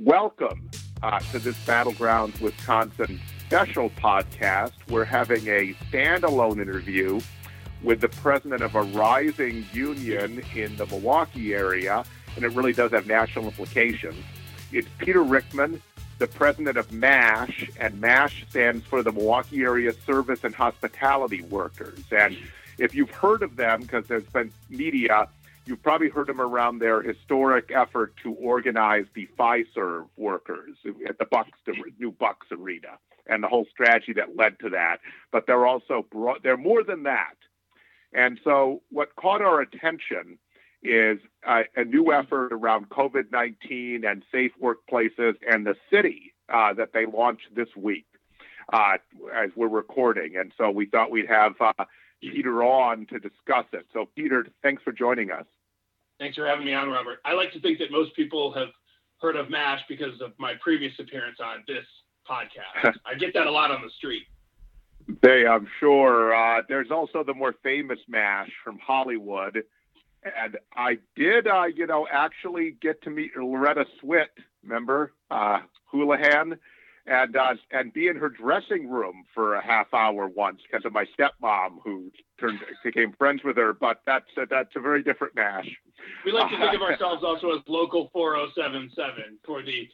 Welcome uh, to this Battlegrounds Wisconsin special podcast. We're having a standalone interview with the president of a rising union in the Milwaukee area, and it really does have national implications. It's Peter Rickman, the president of MASH, and MASH stands for the Milwaukee Area Service and Hospitality Workers. And if you've heard of them, because there's been media, you've probably heard them around their historic effort to organize the Fiserv workers at the Bucks, the new Bucks Arena, and the whole strategy that led to that. But they're also brought, they're more than that. And so, what caught our attention is a new effort around COVID 19 and safe workplaces and the city uh, that they launched this week uh, as we're recording. And so, we thought we'd have uh, Peter on to discuss it. So, Peter, thanks for joining us. Thanks for having me on, Robert. I like to think that most people have heard of MASH because of my previous appearance on this podcast. I get that a lot on the street. They, I'm sure. Uh, there's also the more famous MASH from Hollywood. And I did, uh, you know, actually get to meet Loretta Swit, remember, uh, Houlihan, and uh, and be in her dressing room for a half hour once because of my stepmom who turned became friends with her. But that's uh, that's a very different MASH. We like to think of ourselves also as local 4077 for the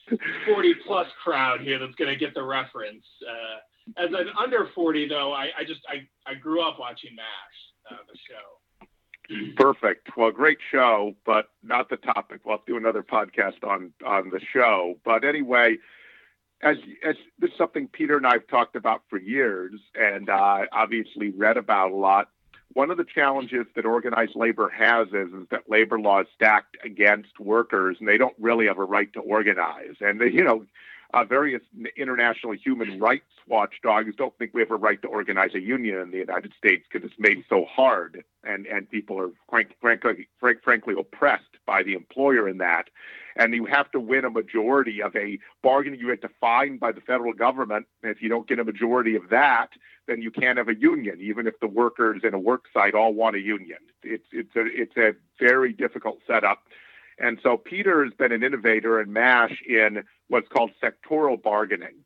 40 plus crowd here that's going to get the reference. Uh, as an under 40 though, I, I just I, I grew up watching MASH, uh, the show. Perfect. Well, great show, but not the topic. We'll do another podcast on on the show. But anyway, as as this is something Peter and I've talked about for years, and uh, obviously read about a lot. One of the challenges that organized labor has is, is that labor law is stacked against workers, and they don't really have a right to organize. And they, you know, uh, various international human rights watchdogs don't think we have a right to organize a union in the United States because it's made so hard, and and people are frank, frankly frank, frankly oppressed by the employer in that. And you have to win a majority of a bargaining unit defined by the federal government. And if you don't get a majority of that, then you can't have a union, even if the workers in a work site all want a union. It's it's a it's a very difficult setup. And so Peter has been an innovator in MASH in what's called sectoral bargaining.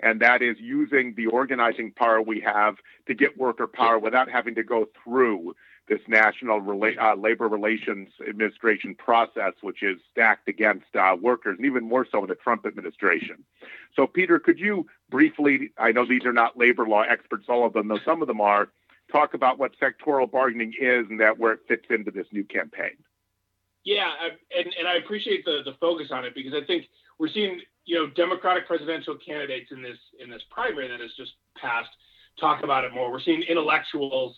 And that is using the organizing power we have to get worker power without having to go through this National uh, Labor Relations Administration process, which is stacked against uh, workers, and even more so in the Trump administration. So, Peter, could you briefly, I know these are not labor law experts, all of them, though some of them are, talk about what sectoral bargaining is and that where it fits into this new campaign? Yeah, and, and I appreciate the, the focus on it because I think we're seeing you know Democratic presidential candidates in this in this primary that has just passed talk about it more. We're seeing intellectuals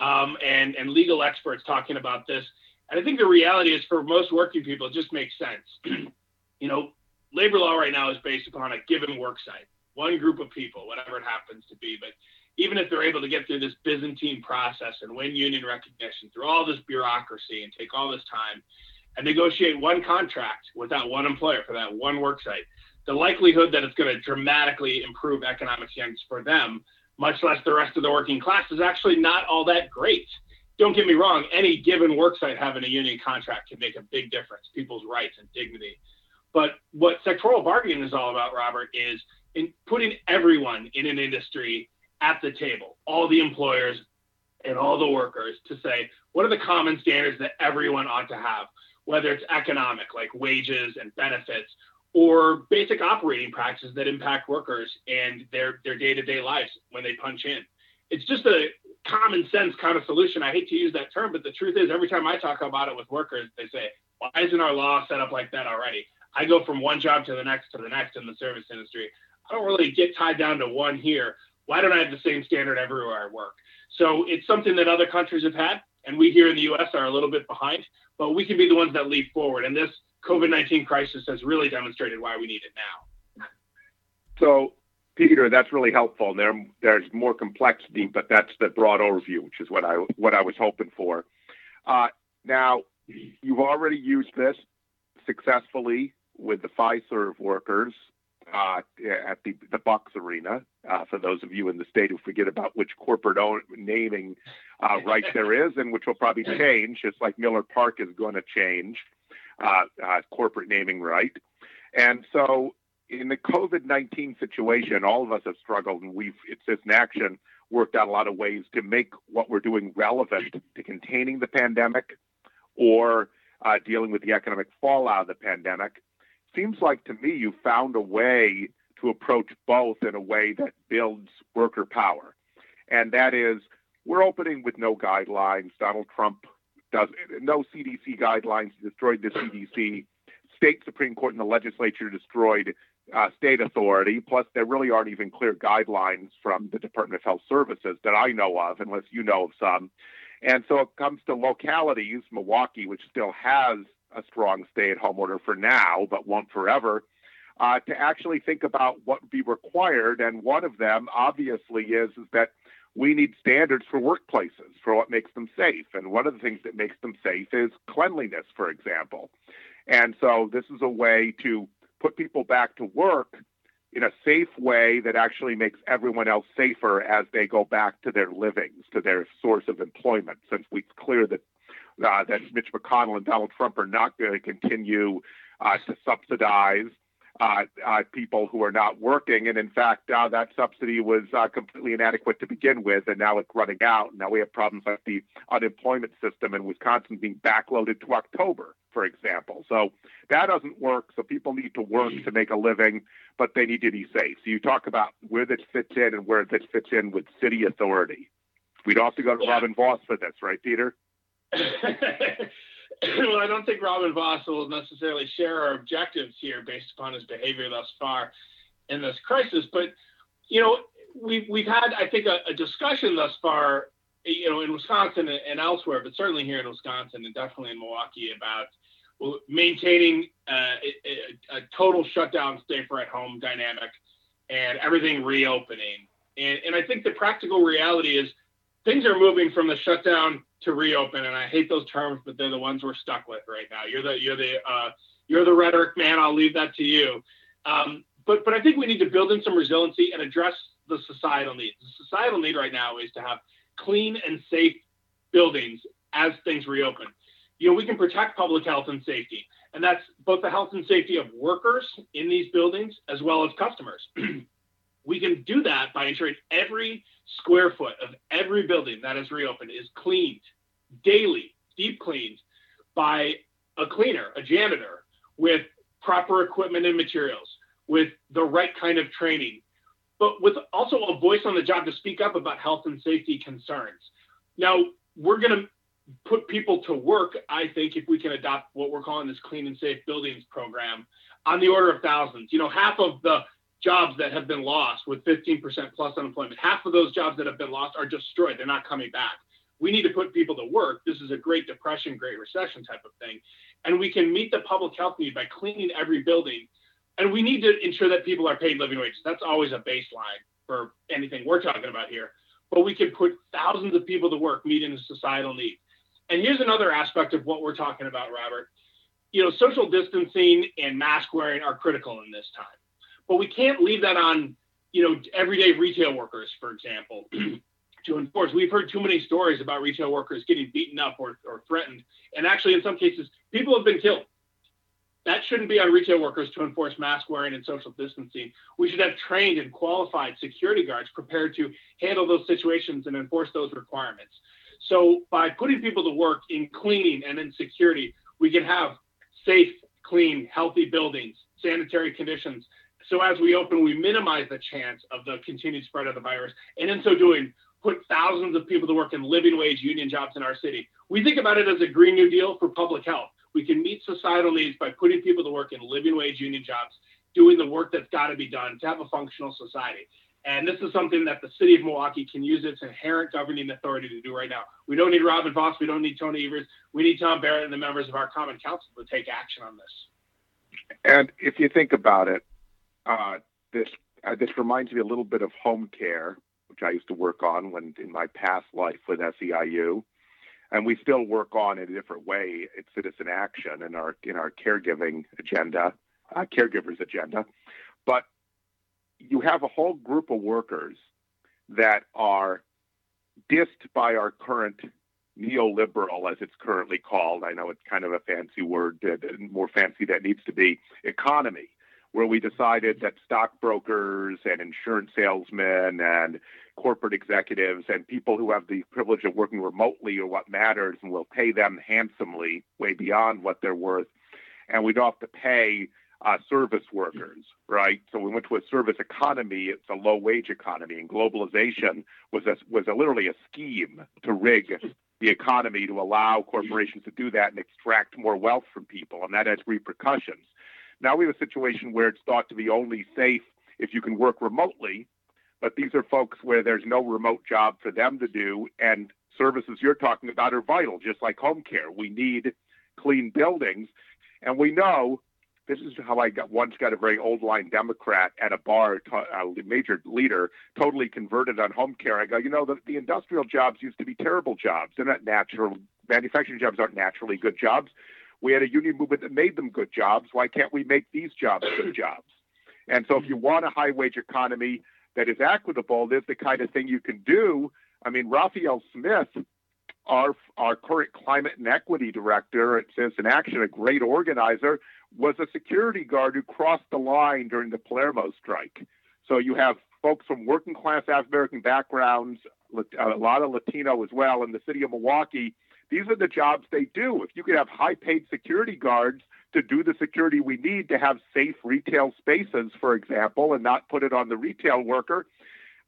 um, and and legal experts talking about this, and I think the reality is for most working people, it just makes sense. you know, labor law right now is based upon a given work site, one group of people, whatever it happens to be, but even if they're able to get through this Byzantine process and win union recognition through all this bureaucracy and take all this time, and negotiate one contract with that one employer for that one work site, the likelihood that it's going to dramatically improve economic standards for them, much less the rest of the working class, is actually not all that great. Don't get me wrong, any given work site having a union contract can make a big difference, people's rights and dignity. But what sectoral bargaining is all about, Robert, is in putting everyone in an industry at the table, all the employers and all the workers, to say, what are the common standards that everyone ought to have? whether it's economic, like wages and benefits, or basic operating practices that impact workers and their, their day-to-day lives when they punch in. It's just a common sense kind of solution. I hate to use that term, but the truth is every time I talk about it with workers, they say, why isn't our law set up like that already? I go from one job to the next to the next in the service industry. I don't really get tied down to one here. Why don't I have the same standard everywhere I work? So it's something that other countries have had, and we here in the U.S. are a little bit behind but we can be the ones that leap forward. And this COVID 19 crisis has really demonstrated why we need it now. So, Peter, that's really helpful. There, there's more complexity, but that's the broad overview, which is what I what I was hoping for. Uh, now, you've already used this successfully with the Fiserv workers uh, at the, the Bucks Arena. Uh, for those of you in the state who forget about which corporate own, naming uh, right there is, and which will probably change, just like Miller Park is going to change uh, uh, corporate naming right. And so, in the COVID 19 situation, all of us have struggled, and we've, it's just in action, worked out a lot of ways to make what we're doing relevant to containing the pandemic or uh, dealing with the economic fallout of the pandemic. Seems like to me you found a way to approach both in a way that builds worker power. And that is, we're opening with no guidelines. Donald Trump does no CDC guidelines, destroyed the CDC. State Supreme Court and the legislature destroyed uh, state authority. Plus, there really aren't even clear guidelines from the Department of Health Services that I know of, unless you know of some. And so it comes to localities, Milwaukee, which still has a strong stay at home order for now, but won't forever, uh, to actually think about what would be required. And one of them, obviously, is, is that we need standards for workplaces for what makes them safe. And one of the things that makes them safe is cleanliness, for example. And so this is a way to put people back to work in a safe way that actually makes everyone else safer as they go back to their livings, to their source of employment, since it's clear that uh, that Mitch McConnell and Donald Trump are not going to continue uh, to subsidize uh, uh, people who are not working. And in fact, uh, that subsidy was uh, completely inadequate to begin with, and now it's running out. Now we have problems like the unemployment system in Wisconsin being backloaded to October, for example. So that doesn't work. So people need to work to make a living, but they need to be safe. So you talk about where this fits in and where this fits in with city authority. We don't have to go to yeah. Robin Vos for this, right, Peter? well, I don't think Robin Vos will necessarily share our objectives here based upon his behavior thus far in this crisis. But you know, we've we've had I think a, a discussion thus far, you know, in Wisconsin and elsewhere, but certainly here in Wisconsin and definitely in Milwaukee about maintaining uh, a, a, total shutdown, stay for at home dynamic, and everything reopening. And and I think the practical reality is things are moving from the shutdown to reopen, and I hate those terms, but they're the ones we're stuck with right now. You're the you're the uh, you're the rhetoric man. I'll leave that to you. Um, but but I think we need to build in some resiliency and address the societal needs. The societal need right now is to have clean and safe buildings as things reopen. You know, we can protect public health and safety, and that's both the health and safety of workers in these buildings as well as customers. we can do that by ensuring every square foot of every building that is reopened is cleaned daily, deep cleaned by a cleaner, a janitor, with proper equipment and materials, with the right kind of training, but with also a voice on the job to speak up about health and safety concerns. Now, we're going to put people to work, I think, if we can adopt what we're calling this clean and safe buildings program on the order of thousands. You know, half of the jobs that have been lost with 15% plus unemployment. Half of those jobs that have been lost are destroyed. They're not coming back. We need to put people to work. This is a Great Depression, Great Recession type of thing. And we can meet the public health need by cleaning every building. And we need to ensure that people are paid living wages. That's always a baseline for anything we're talking about here. But we can put thousands of people to work meeting the societal need. And here's another aspect of what we're talking about, Robert. You know, social distancing and mask wearing are critical in this time but we can't leave that on, you know, everyday retail workers, for example, to enforce. We've heard too many stories about retail workers getting beaten up or, or threatened. And actually, in some cases, people have been killed. That shouldn't be on retail workers to enforce mask wearing and social distancing. We should have trained and qualified security guards prepared to handle those situations and enforce those requirements. So, by putting people to work in cleaning and in security, we can have safe, clean, healthy buildings, sanitary conditions so as we open, we minimize the chance of the continued spread of the virus, and in so doing, put thousands of people to work in living wage union jobs in our city. We think about it as a Green New Deal for public health. We can meet societal needs by putting people to work in living wage union jobs, doing the work that's got to be done to have a functional society. And this is something that the city of Milwaukee can use its inherent governing authority to do right now. We don't need Robin Vos. We don't need Tony Evers. We need Tom Barrett and the members of our Common Council to take action on this. And if you think about it, uh, this uh, this reminds me a little bit of home care, which I used to work on when in my past life with SEIU, and we still work on in a different way. at citizen action in our in our caregiving agenda, uh, caregivers agenda, but you have a whole group of workers that are dissed by our current neoliberal, as it's currently called. I know it's kind of a fancy word, more fancy than it needs to be, economy where we decided that stockbrokers and insurance salesmen and corporate executives and people who have the privilege of working remotely are what matters, and we'll pay them handsomely, way beyond what they're worth. And we don't have to pay uh, service workers, right? So we went to a service economy. It's a low wage economy, and globalization was a, was a, literally a scheme to rig the economy to allow corporations to do that and extract more wealth from people, and that has repercussions. Now we have a situation where it's thought to be only safe if you can work remotely, but these are folks where there's no remote job for them to do, and services you're talking about are vital, just like home care. We need clean buildings, and we know this is how I got once got a very old line Democrat at a bar, a major leader, totally converted on home care. I go, you know, the, the industrial jobs used to be terrible jobs. They're not natural. Manufacturing jobs aren't naturally good jobs. We had a union movement that made them good jobs. Why can't we make these jobs good jobs? And so, if you want a high wage economy that is equitable, this is the kind of thing you can do. I mean, Raphael Smith, our our current climate and equity director at Citizen Action, a great organizer, was a security guard who crossed the line during the Palermo strike. So you have folks from working class African American backgrounds, uh, a lot of Latino as well, in the city of Milwaukee. These are the jobs they do. If you could have high paid security guards to do the security we need to have safe retail spaces, for example, and not put it on the retail worker,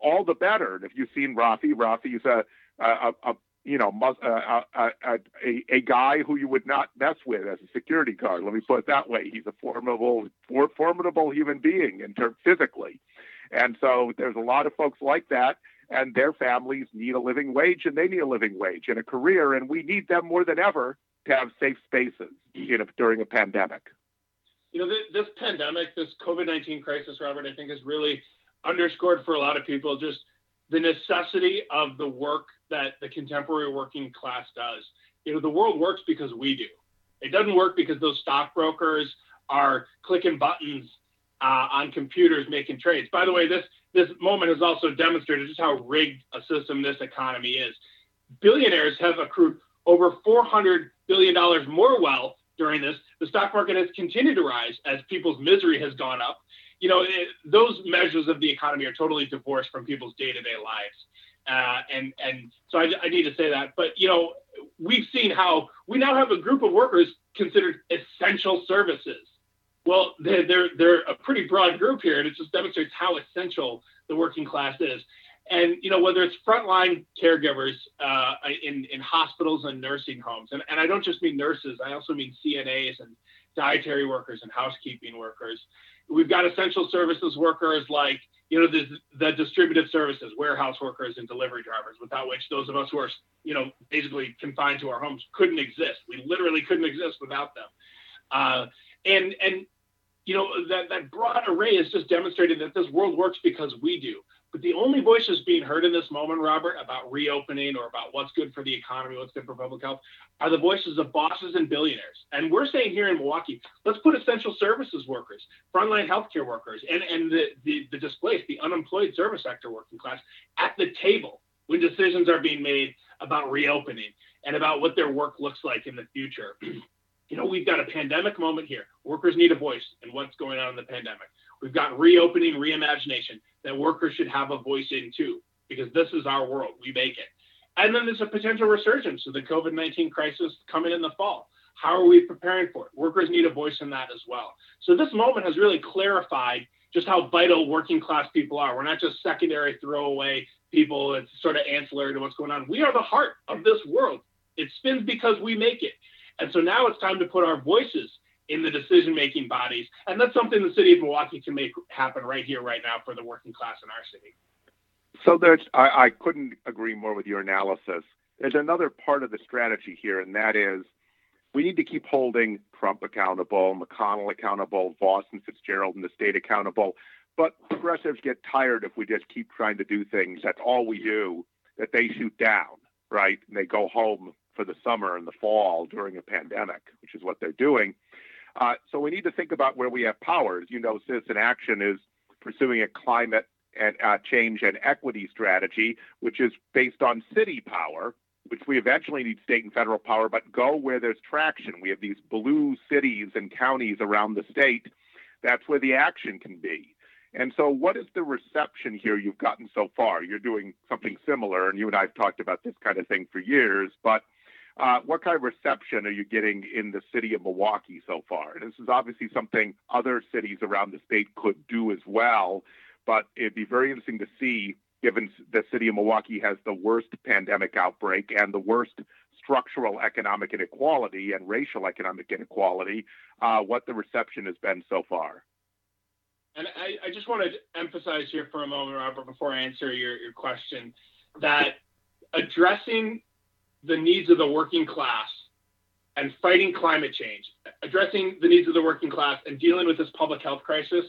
all the better. And if you've seen Rafi, Rafi is a, a, a you know, a, a, a, guy who you would not mess with as a security guard. Let me put it that way. He's a formidable, for, formidable human being in terms physically, and so there's a lot of folks like that, and their families need a living wage, and they need a living wage and a career, and we need them more than ever to have safe spaces, you know, during a pandemic. You know, this, this pandemic, this COVID nineteen crisis, Robert, I think has really underscored for a lot of people just the necessity of the work that the contemporary working class does. You know, the world works because we do. It doesn't work because those stockbrokers are clicking buttons uh, on computers making trades. By the way, this this moment has also demonstrated just how rigged a system this economy is. Billionaires have accrued over 400 billion dollars more wealth during this. The stock market has continued to rise as people's misery has gone up. You know, it, those measures of the economy are totally divorced from people's day-to-day lives. Uh, and and so I, I, need to say that. But you know, we've seen how we now have a group of workers considered essential services. Well, they're, they're they're a pretty broad group here, and it just demonstrates how essential the working class is. And you know, whether it's frontline caregivers uh, in in hospitals and nursing homes, and, and I don't just mean nurses, I also mean CNAs and dietary workers and housekeeping workers. We've got essential services workers like you know, the, the distributive services, warehouse workers and delivery drivers, without which those of us who are, you know, basically confined to our homes couldn't exist. We literally couldn't exist without them. Uh, and, and, you know, that, that broad array is just demonstrating that this world works because we do. But the only voices being heard in this moment, Robert, about reopening or about what's good for the economy, what's good for public health, are the voices of bosses and billionaires. And we're saying here in Milwaukee, let's put essential services workers, frontline healthcare workers, and, and the, the, the displaced, the unemployed service sector working class at the table when decisions are being made about reopening and about what their work looks like in the future. you know, we've got a pandemic moment here. Workers need a voice in what's going on in the pandemic. We've got reopening, reimagination that workers should have a voice in too, because this is our world. We make it. And then there's a potential resurgence of the COVID 19 crisis coming in the fall. How are we preparing for it? Workers need a voice in that as well. So this moment has really clarified just how vital working class people are. We're not just secondary throwaway people. It's sort of ancillary to what's going on. We are the heart of this world. It spins because we make it. And so now it's time to put our voices in the decision making bodies. And that's something the city of Milwaukee can make happen right here, right now for the working class in our city. So there's, I, I couldn't agree more with your analysis. There's another part of the strategy here, and that is we need to keep holding Trump accountable, McConnell accountable, Vos and Fitzgerald and the state accountable. But progressives get tired if we just keep trying to do things. That's all we do, that they shoot down, right? And they go home for the summer and the fall during a pandemic, which is what they're doing. Uh, so we need to think about where we have powers. You know, Citizen Action is pursuing a climate and uh, change and equity strategy, which is based on city power, which we eventually need state and federal power, but go where there's traction. We have these blue cities and counties around the state that's where the action can be. And so, what is the reception here you've gotten so far? You're doing something similar, and you and I have talked about this kind of thing for years, but uh, what kind of reception are you getting in the city of Milwaukee so far? This is obviously something other cities around the state could do as well, but it'd be very interesting to see, given the city of Milwaukee has the worst pandemic outbreak and the worst structural economic inequality and racial economic inequality, uh, what the reception has been so far. And I, I, just want to emphasize here for a moment, Robert, before I answer your, your question, that addressing the needs of the working class and fighting climate change, addressing the needs of the working class and dealing with this public health crisis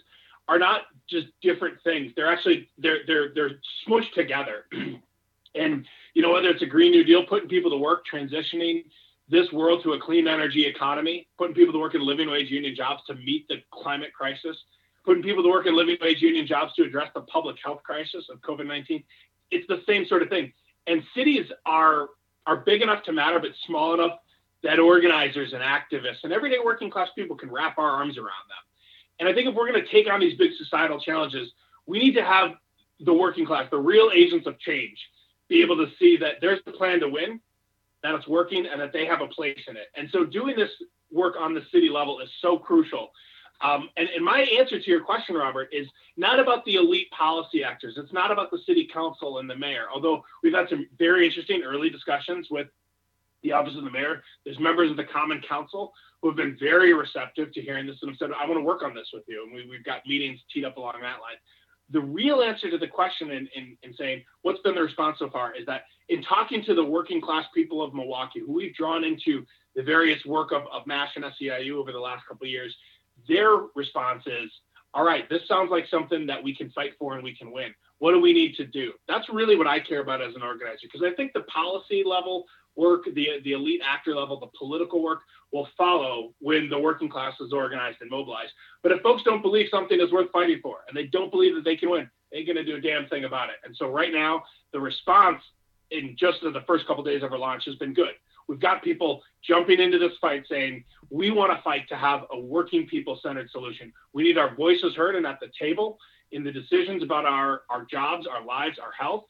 are not just different things. They're actually they're they're they're smushed together. and you know whether it's a green new deal, putting people to work, transitioning this world to a clean energy economy, putting people to work in living wage union jobs to meet the climate crisis, putting people to work in living wage union jobs to address the public health crisis of COVID-19. It's the same sort of thing. And cities are are big enough to matter, but small enough that organizers and activists and everyday working class people can wrap our arms around them. And I think if we're going to take on these big societal challenges, we need to have the working class, the real agents of change, be able to see that there's a plan to win, that it's working, and that they have a place in it. And so doing this work on the city level is so crucial. Um, and, and, my answer to your question, Robert, is not about the elite policy actors. It's not about the city council and the mayor, although we've had some very interesting early discussions with the office of the mayor. There's members of the common council who have been very receptive to hearing this and have said, I want to work on this with you. And we, have got meetings teed up along that line. The real answer to the question in, in, in saying what's been the response so far is that in talking to the working class people of Milwaukee, who we've drawn into the various work of, of MASH and SEIU over the last couple of years, their response is, all right, this sounds like something that we can fight for and we can win. What do we need to do? That's really what I care about as an organizer because I think the policy level work, the the elite actor level, the political work will follow when the working class is organized and mobilized. But if folks don't believe something is worth fighting for and they don't believe that they can win, they ain't going to do a damn thing about it. And so right now, the response in just the first couple of days of our launch has been good. We've got people jumping into this fight saying, we want to fight to have a working people centered solution. We need our voices heard and at the table in the decisions about our, our jobs, our lives, our health.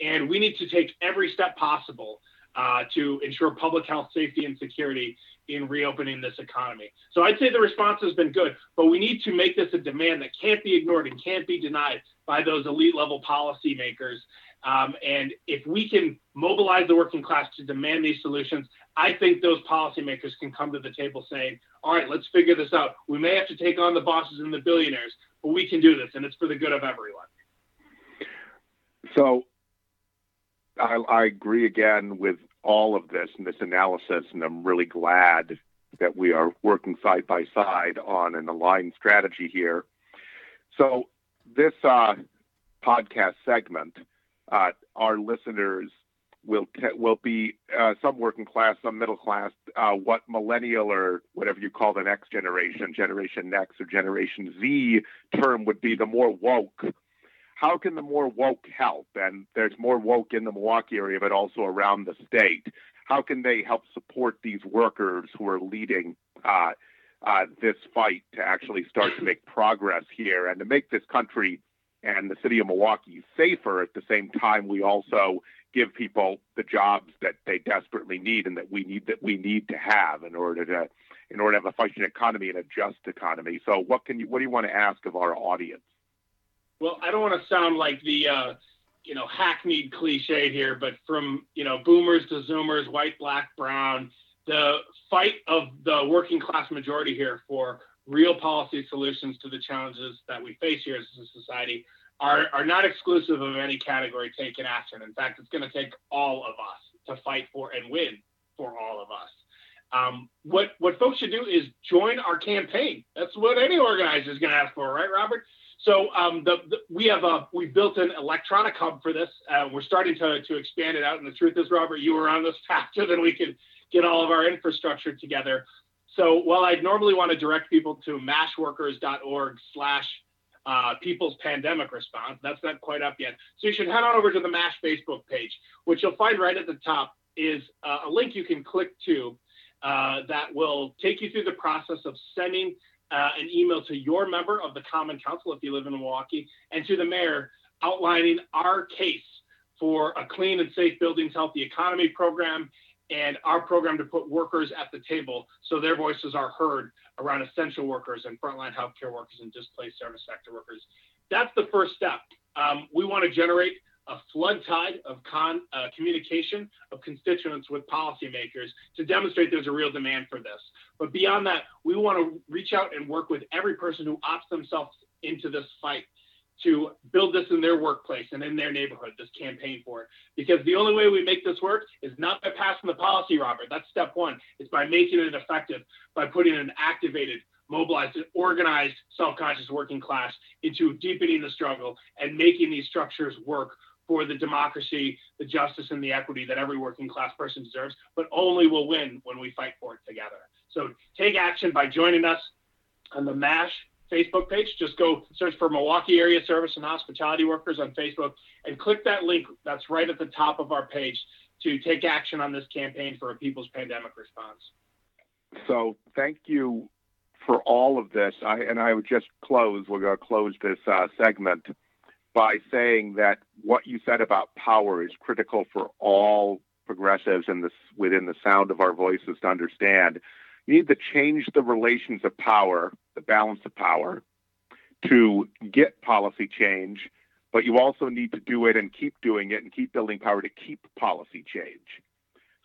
And we need to take every step possible uh, to ensure public health, safety, and security in reopening this economy. So I'd say the response has been good, but we need to make this a demand that can't be ignored and can't be denied by those elite level policymakers um, and if we can mobilize the working class to demand these solutions, I think those policymakers can come to the table saying, all right, let's figure this out. We may have to take on the bosses and the billionaires, but we can do this, and it's for the good of everyone. So I, I agree again with all of this and this analysis, and I'm really glad that we are working side by side on an aligned strategy here. So this uh, podcast segment uh, our listeners will te- will be uh, some working class, some middle class, uh, what millennial or whatever you call the next generation, Generation Next or Generation Z term would be the more woke. How can the more woke help? And there's more woke in the Milwaukee area, but also around the state. How can they help support these workers who are leading uh, uh, this fight to actually start to make progress here and to make this country and the city of Milwaukee safer. At the same time, we also give people the jobs that they desperately need and that we need that we need to have in order to in order to have a functioning economy and a just economy. So, what can you what do you want to ask of our audience? Well, I don't want to sound like the uh, you know hackneyed cliche here, but from you know boomers to zoomers, white, black, brown, the fight of the working class majority here for real policy solutions to the challenges that we face here as a society are, are not exclusive of any category taking action. In fact, it's going to take all of us to fight for and win for all of us. Um, what what folks should do is join our campaign. That's what any organizer is going to ask for, right, Robert? So um, the, the, we have a we built an electronic hub for this. Uh, we're starting to to expand it out. And the truth is, Robert, you were on this faster than we could get all of our infrastructure together. So while I'd normally want to direct people to mashworkers.org slash uh, people's pandemic response, that's not quite up yet. So you should head on over to the MASH Facebook page. which you'll find right at the top is uh, a link you can click to uh, that will take you through the process of sending uh, an email to your member of the Common Council if you live in Milwaukee and to the mayor outlining our case for a clean and safe buildings, healthy economy program and our program to put workers at the table so their voices are heard around essential workers and frontline healthcare workers and displaced service sector workers. That's the first step. Um, we want to generate a flood tide of con, uh, communication of constituents with policymakers to demonstrate there's a real demand for this. But beyond that, we want to reach out and work with every person who opts themselves into this fight to build this in their workplace and in their neighborhood, this campaign for it. Because the only way we make this work is not by passing the policy, Robert. That's step one. It's by making it effective, by putting an activated, mobilized, and organized self conscious working class into deepening the struggle and making these structures work for the democracy, the justice, and the equity that every working class person deserves, but only will win when we fight for it together. So take action by joining us on the MASH Facebook page. Just go search for Milwaukee Area Service and Hospitality Workers on Facebook and click that link that's right at the top of our page to take action on this campaign for a people's pandemic response. So thank you for all of this. I, and I would just close, we're going to close this uh, segment by saying that what you said about power is critical for all progressives in this, within the sound of our voices to understand. You need to change the relations of power, the balance of power, to get policy change, but you also need to do it and keep doing it and keep building power to keep policy change.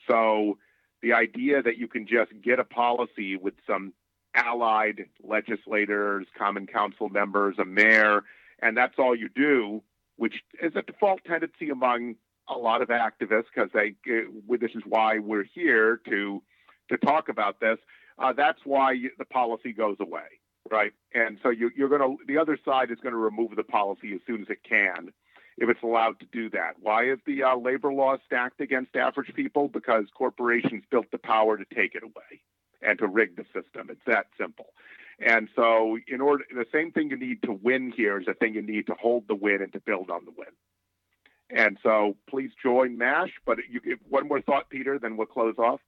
So the idea that you can just get a policy with some allied legislators, common council members, a mayor, and that's all you do, which is a default tendency among a lot of activists because they uh, this is why we're here to to talk about this. Uh, that's why you, the policy goes away, right? And so you, you're going to the other side is going to remove the policy as soon as it can, if it's allowed to do that. Why is the uh, labor law stacked against average people? Because corporations built the power to take it away and to rig the system. It's that simple. And so, in order, the same thing you need to win here is the thing you need to hold the win and to build on the win. And so, please join MASH. But you, give one more thought, Peter, then we'll close off.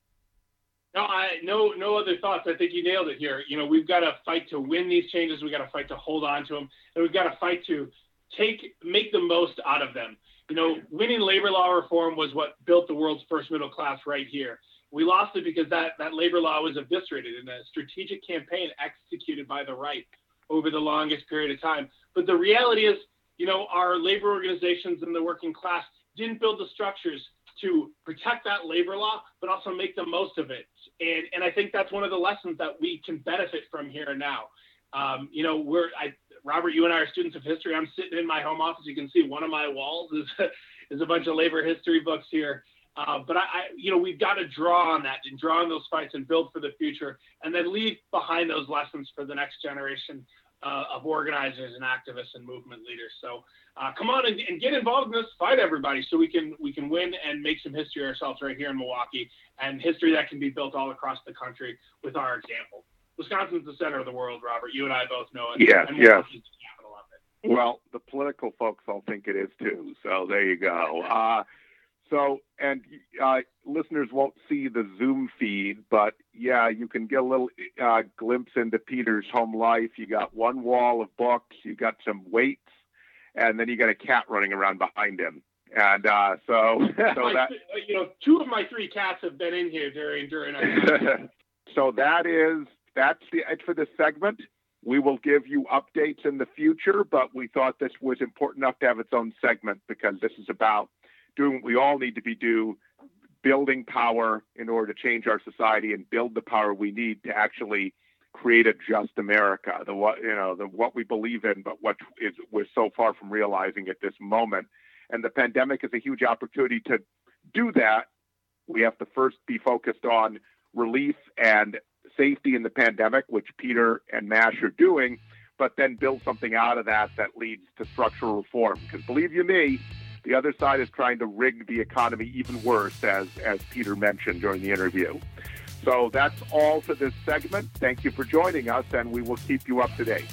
No, I no no other thoughts. I think you nailed it here. You know, we've got to fight to win these changes. We've got to fight to hold on to them, and we've got to fight to take make the most out of them. You know, winning labor law reform was what built the world's first middle class right here. We lost it because that, that labor law was eviscerated in a strategic campaign executed by the right over the longest period of time. But the reality is, you know, our labor organizations and the working class didn't build the structures to protect that labor law, but also make the most of it. And, and I think that's one of the lessons that we can benefit from here and now. Um, you know, we're, I, Robert, you and I are students of history. I'm sitting in my home office. You can see one of my walls is, is a bunch of labor history books here. Uh, but I, I, you know, we've got to draw on that and draw on those fights and build for the future, and then leave behind those lessons for the next generation uh, of organizers and activists and movement leaders. So uh, come on and, and, get involved in this fight, everybody, so we can we can win and make some history ourselves right here in Milwaukee, and history that can be built all across the country with our example. Wisconsin's the center of the world, Robert. You and I both know it. Yeah, yeah. Well, the political folks all think it is too. So there you go. Uh, so, and uh, listeners won't see the Zoom feed, but yeah, you can get a little uh, glimpse into Peter's home life. You got one wall of books, you got some weights, and then you got a cat running around behind him. And uh, so, so that you know, two of my three cats have been in here during during. so that is that's the it for this segment. We will give you updates in the future, but we thought this was important enough to have its own segment because this is about doing what we all need to be do, building power in order to change our society and build the power we need to actually create a just America. The what you know, the what we believe in, but what is we're so far from realizing at this moment. And the pandemic is a huge opportunity to do that. We have to first be focused on relief and safety in the pandemic, which Peter and Mash are doing, but then build something out of that that leads to structural reform. Because believe you me, the other side is trying to rig the economy even worse, as, as Peter mentioned during the interview. So that's all for this segment. Thank you for joining us, and we will keep you up to date.